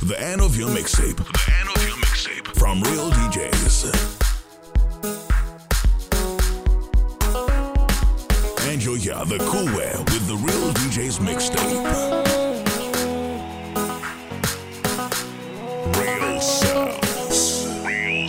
The your mixtape. The your mixtape. From Real DJs. And you hear the cool way with the Real DJs mixtape. Real sounds. Real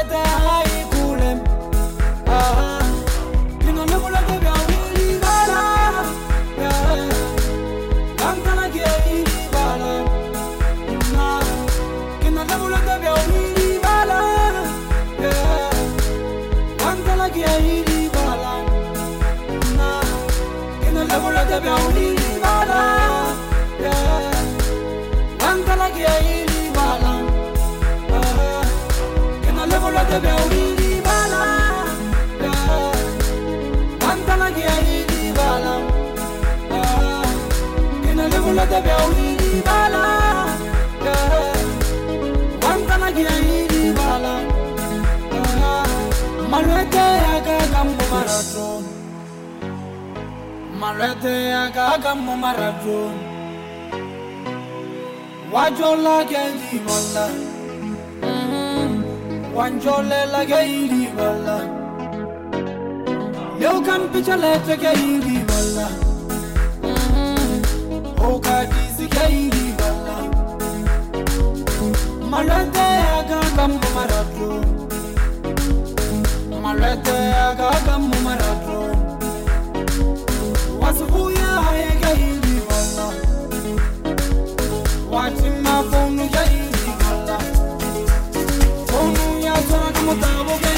Mm-hmm. Mm-hmm. malwete yakakambo marathon wajola kendibala wanjolela keidibala leukampichalete keidibala okadisi keidibala yakakambo marathon wasibuya hayekehilibala wathi mafonu kehilibala fonu yatsona kumutabo kehilibala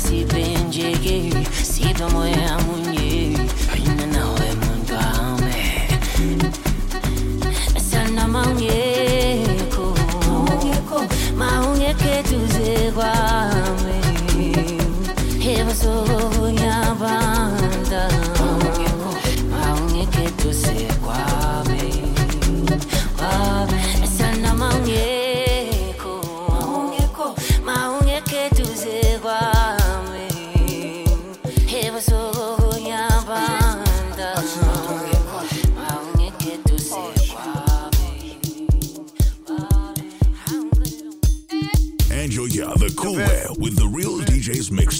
se bendigue, si como é a mulher. DJ's mix.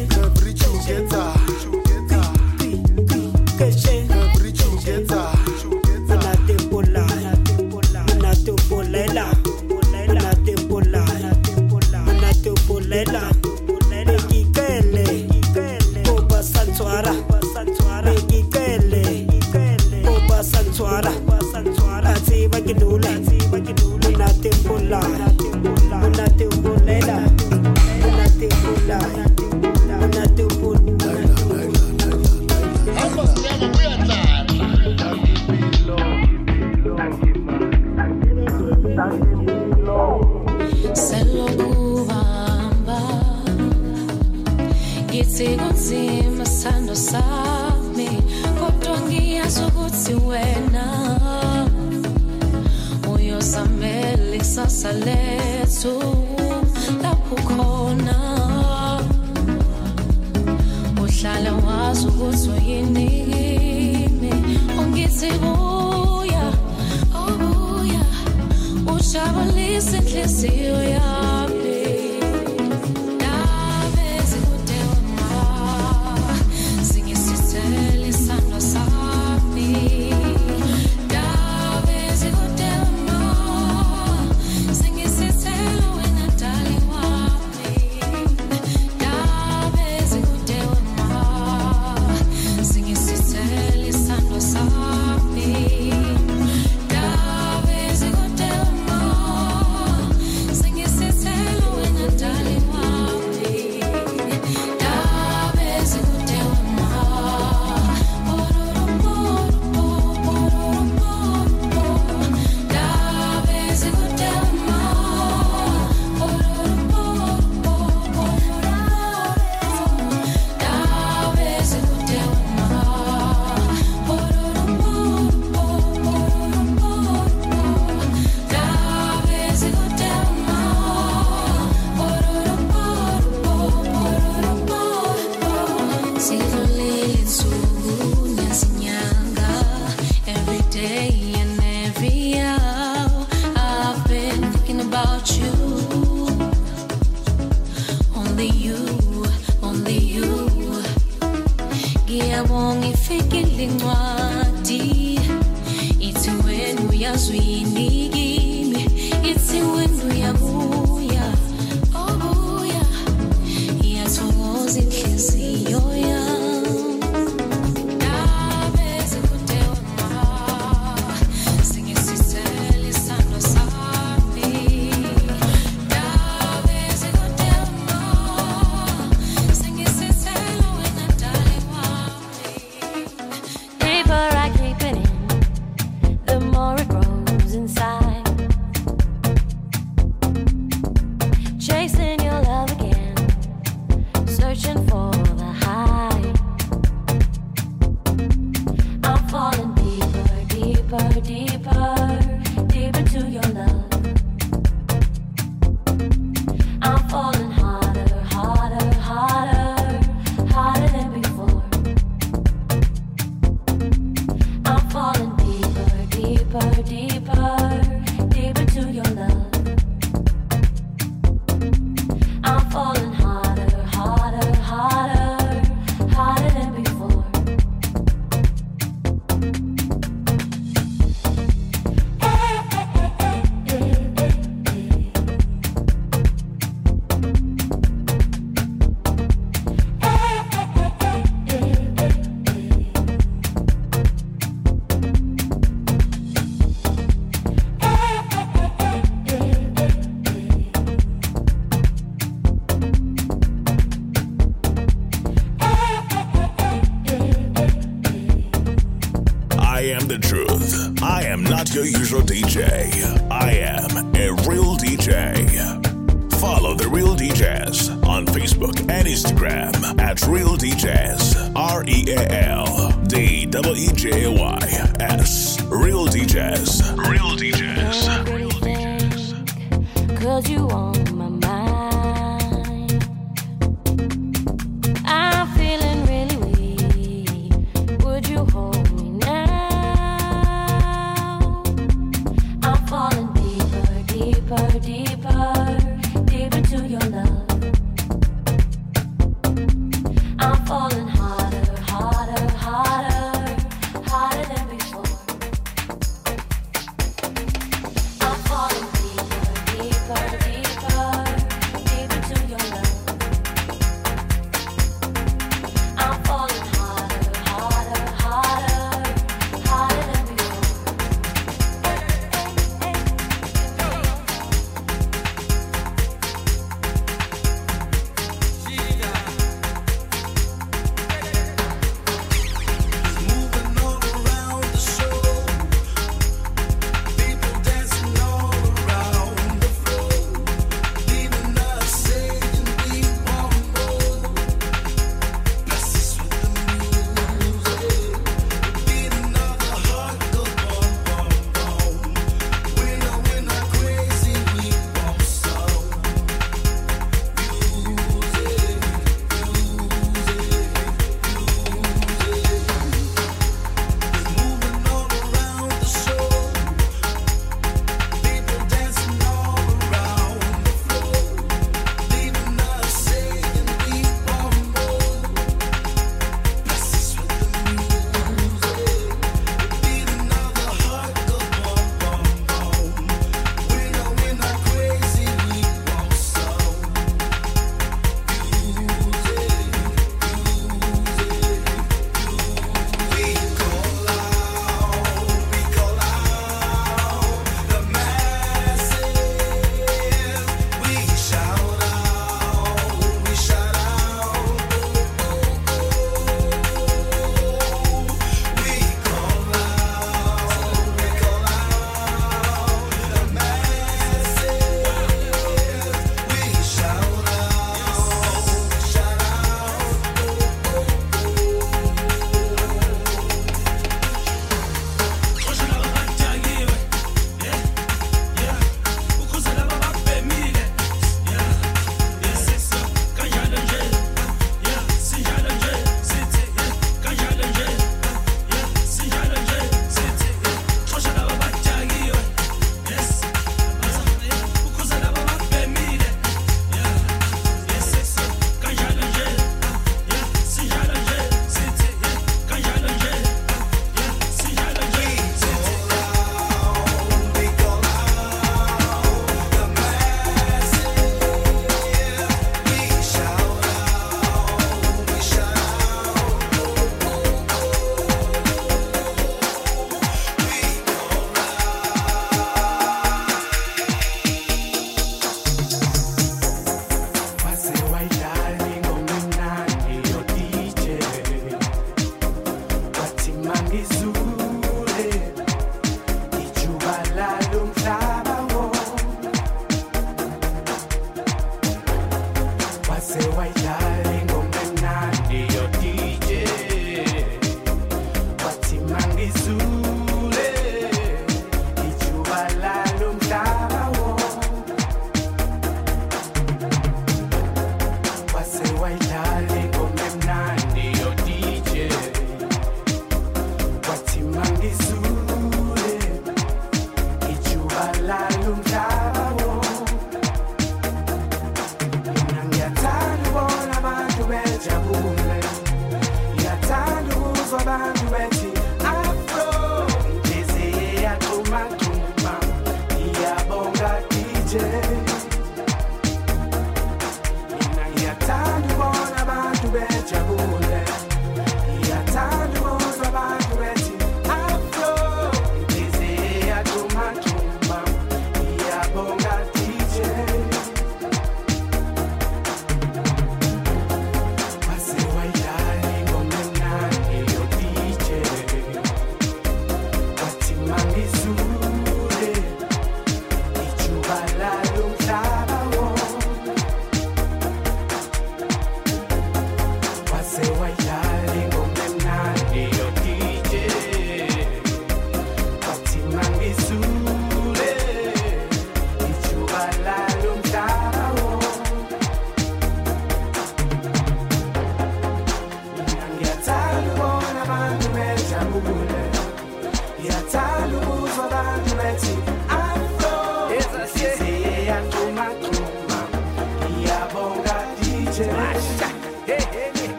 ikusasa la lapho khona. Uhlala wazi ukuthi uyini kimi ungithi buya oh ubuya ujabulisa inhliziyo yami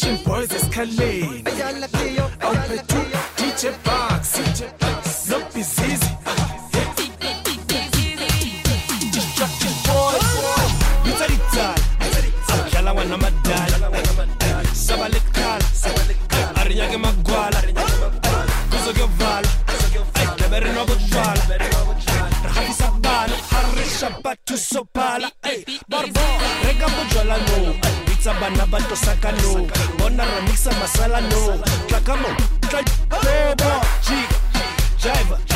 Action Boys esikhaleni awubethu DJ Bucks nobizizi dlala ngwana madala saba lekukhala arinyake magwala kuzokuyovala dlebe rinwa kutwala rihafisa bana harisha bathu sopala bana ba tosaka no. Bona remixa masala no. Tlakamo tla beba chick jive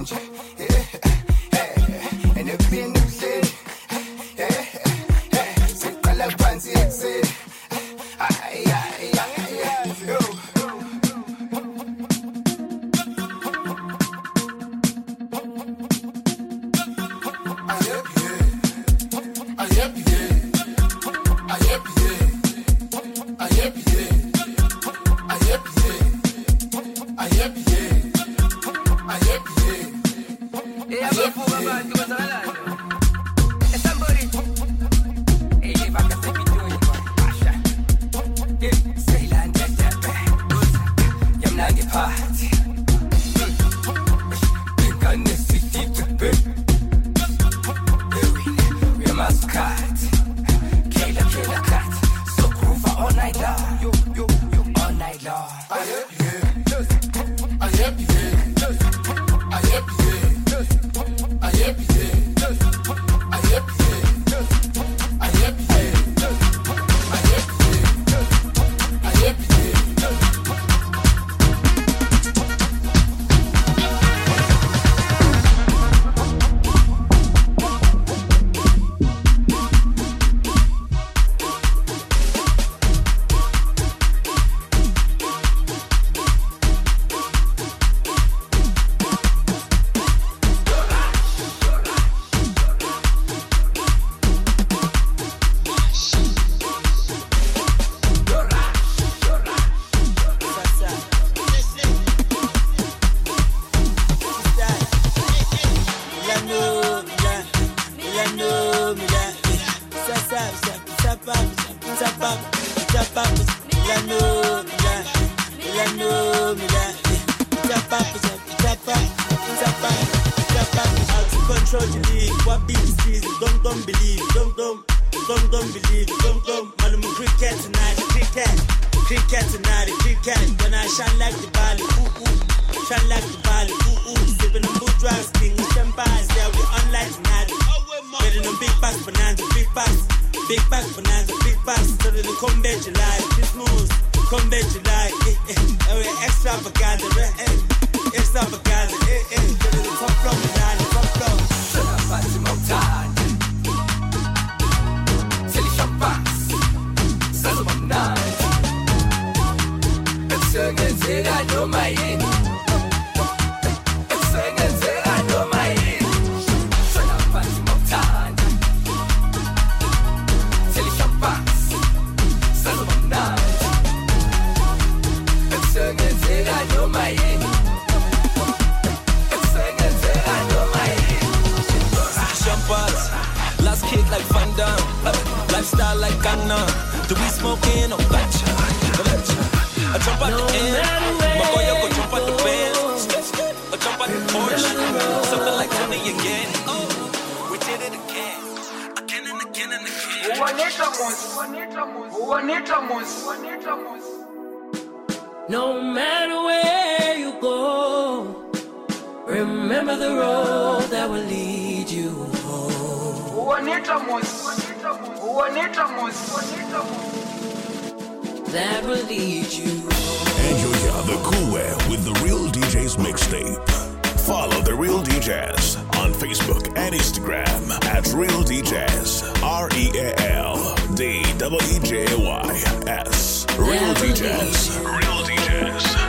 ungakhwanje Control the what beat don't don't believe, don't don't don't don't believe, don't don't Malum cricket tonight, cricket, cricket tonight, cricket. When I shine like the bally, ooh ooh, shine like the bally, ooh ooh. Sipping on drugs, king champagne, yeah we online tonight. Getting on big packs, bonanza, big packs, big packs, bonanza, big. So that the come back July, Christmas, come back July, eh eh. Oh extravaganza, eh eh, extravaganza, eh eh. So that lifestyle like Ghana. Do we smoking or gotcha? I jump out the end, my boy, I go jump out the Benz, or jump out the Porsche, something like Tony again. Oh, we did it again, and and. No matter where you go, remember the road that will lead you home. That will lead you And you hear the cool way with the Real DJs mixtape. Follow the Real DJs on Facebook and Instagram at Real DJs. R E A L D W E J Y S. Real DJs. Real DJs.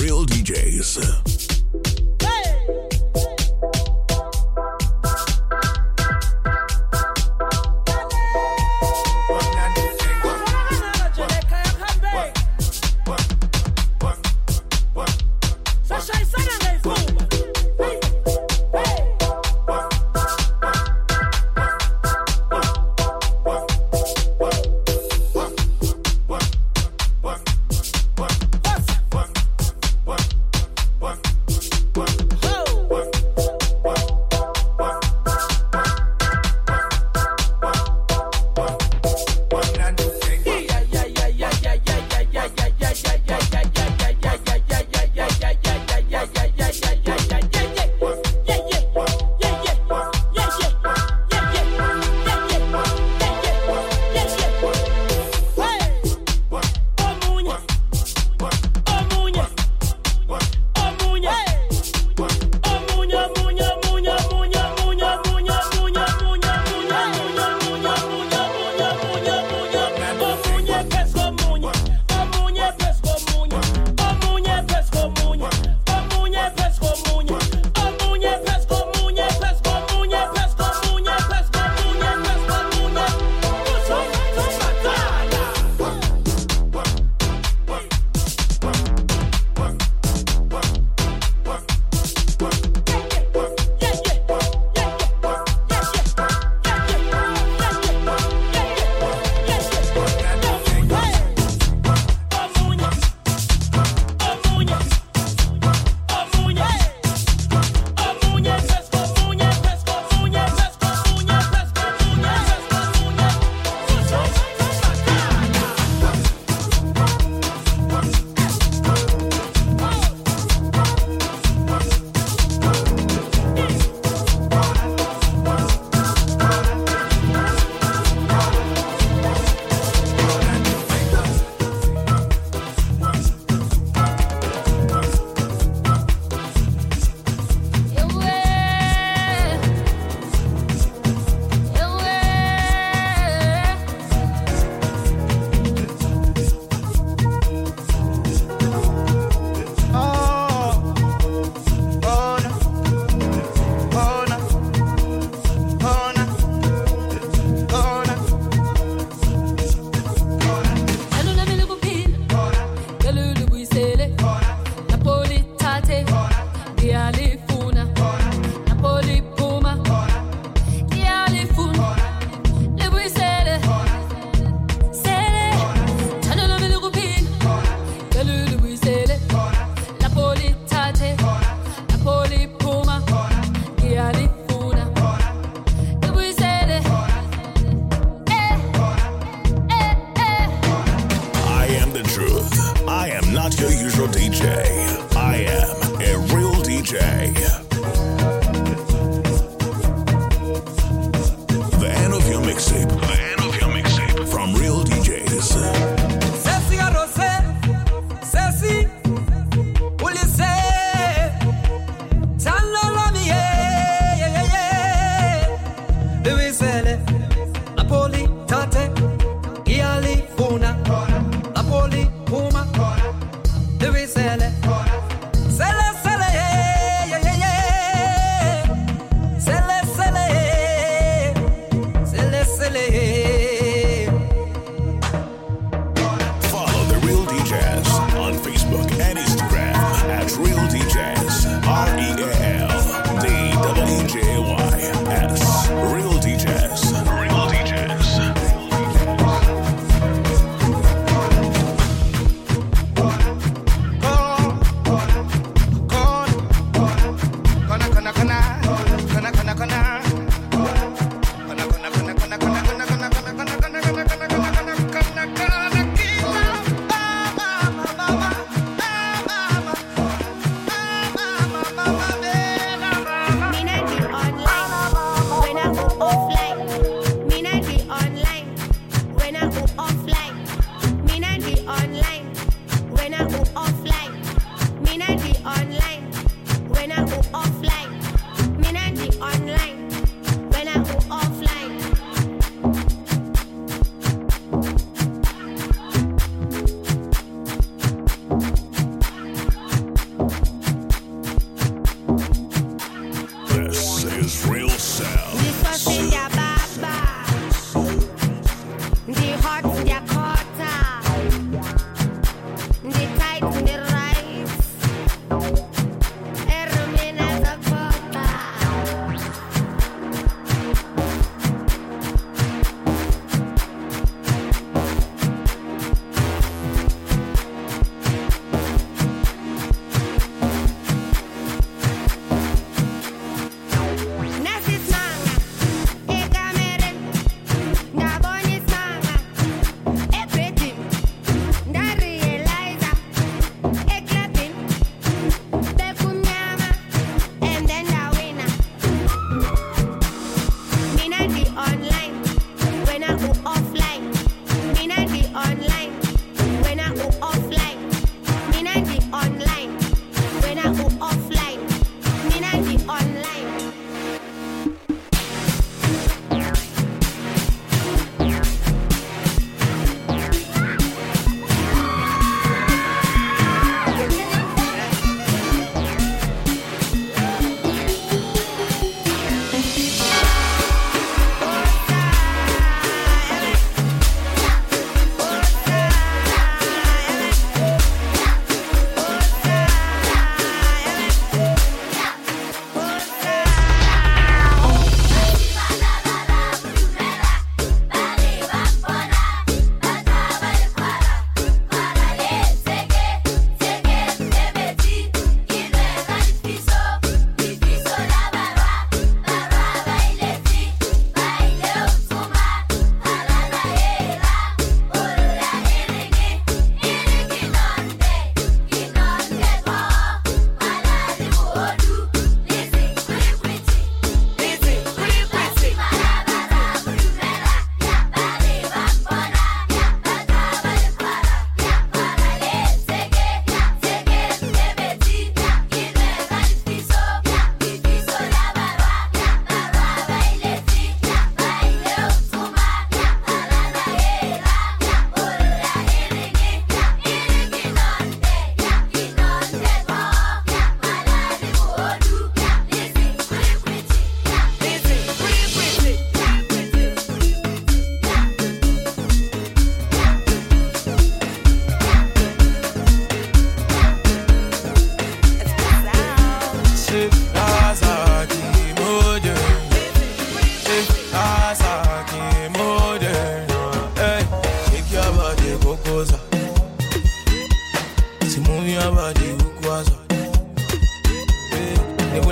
real DJs.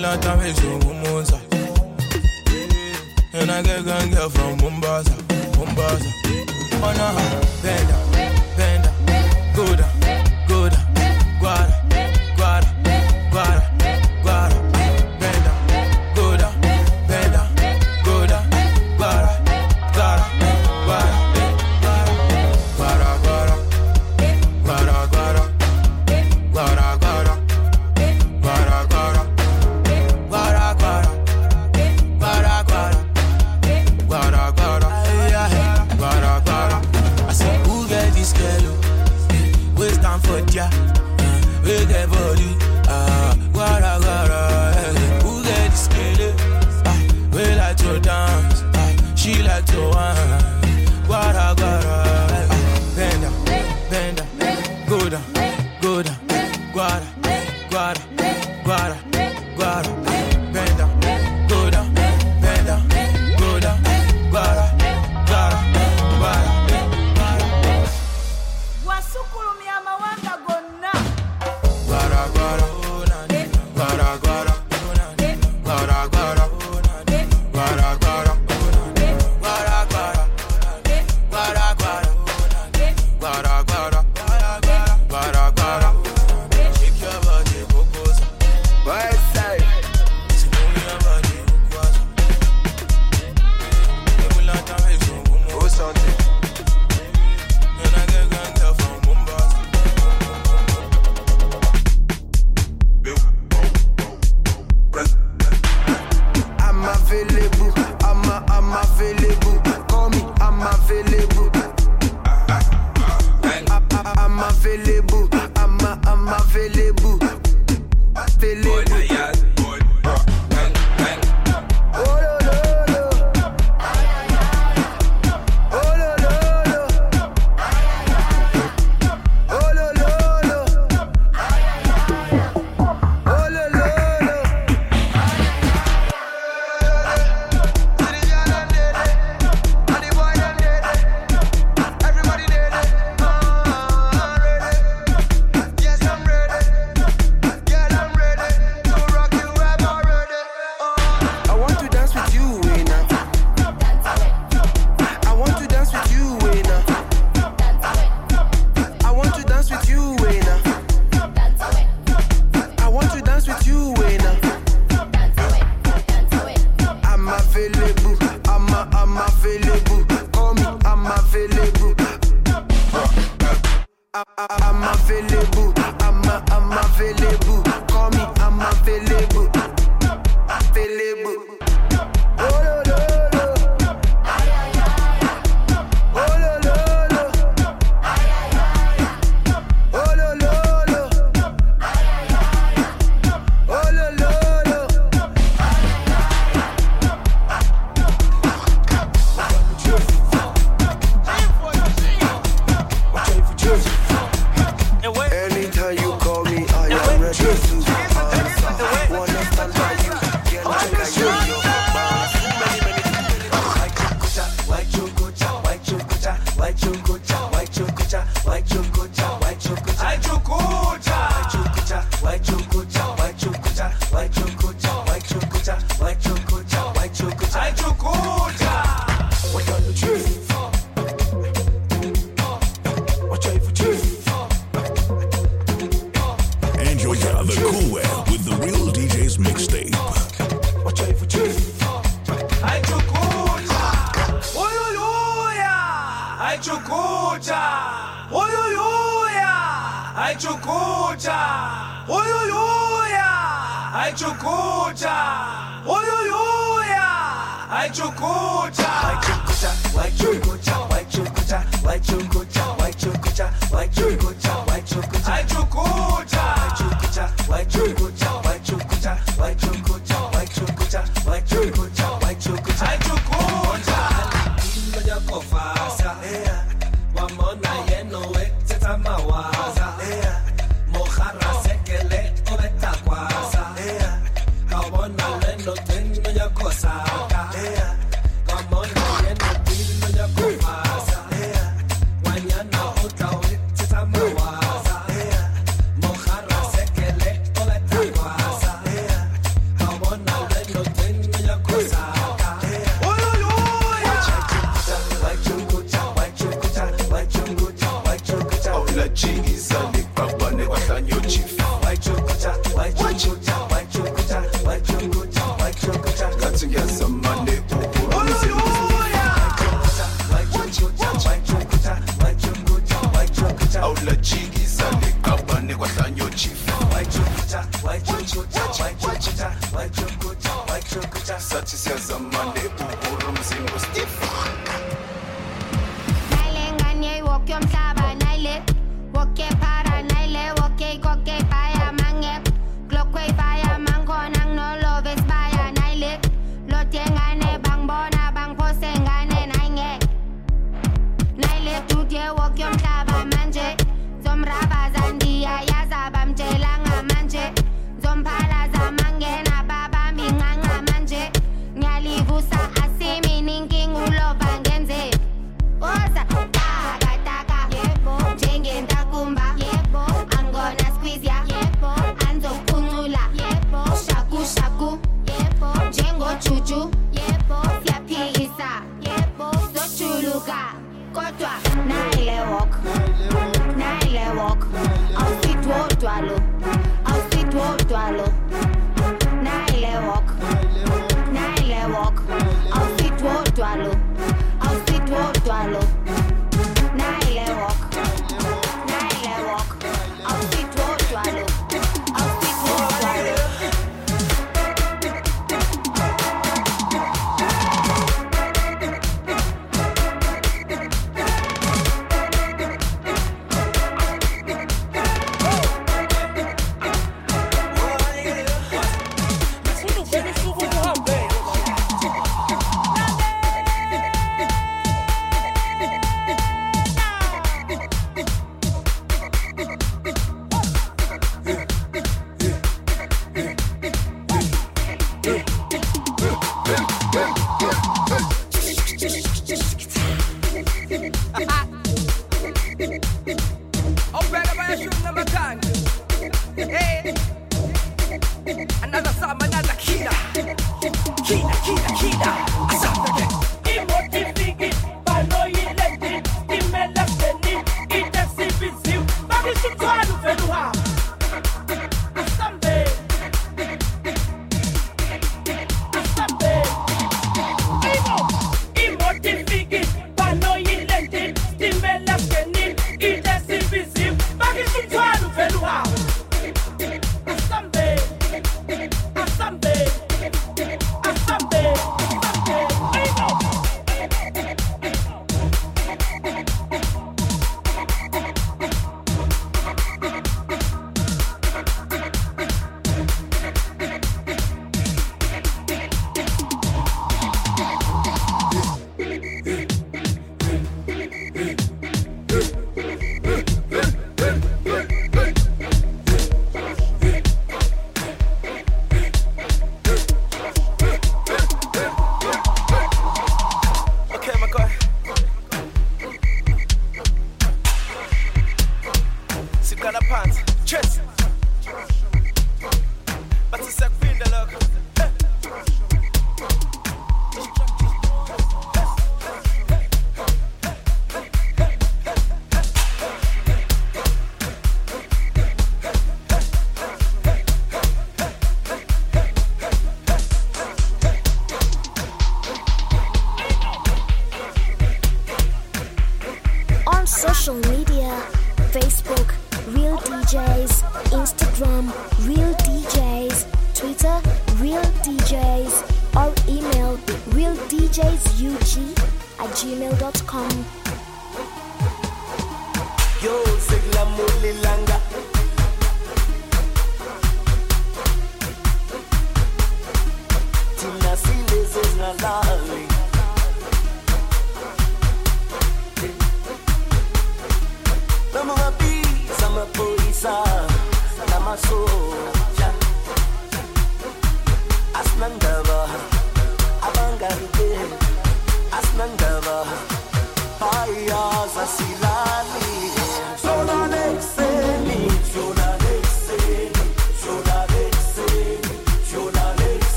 lot of ways to And I get a girl from Mombasa, Mombasa. Wanna bend 알초코자. 오요요야. 알초코자. 알초코자 알초코자 알초코자 알초코자 알초코자 알초코자 알초코자. 알초코자.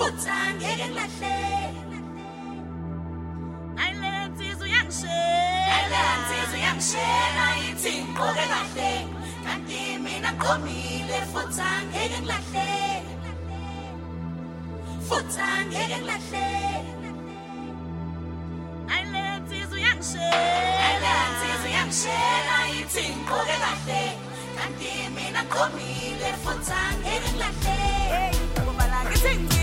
futha ngeke ngilahleke ayileya nsizwa uyangishela ayileya nsizwa uyangishela ithi ngiqoke kahle. Kanti mina nqomile futha ngeke ngilahleke futha ngeke ngilahleke ayileya nsizwa uyangishela ayileya nsizwa uyangishela ithi ngiqoke kahle. Kanti mina nqomile futha ngeke ngilahleke ngoba la ngithi.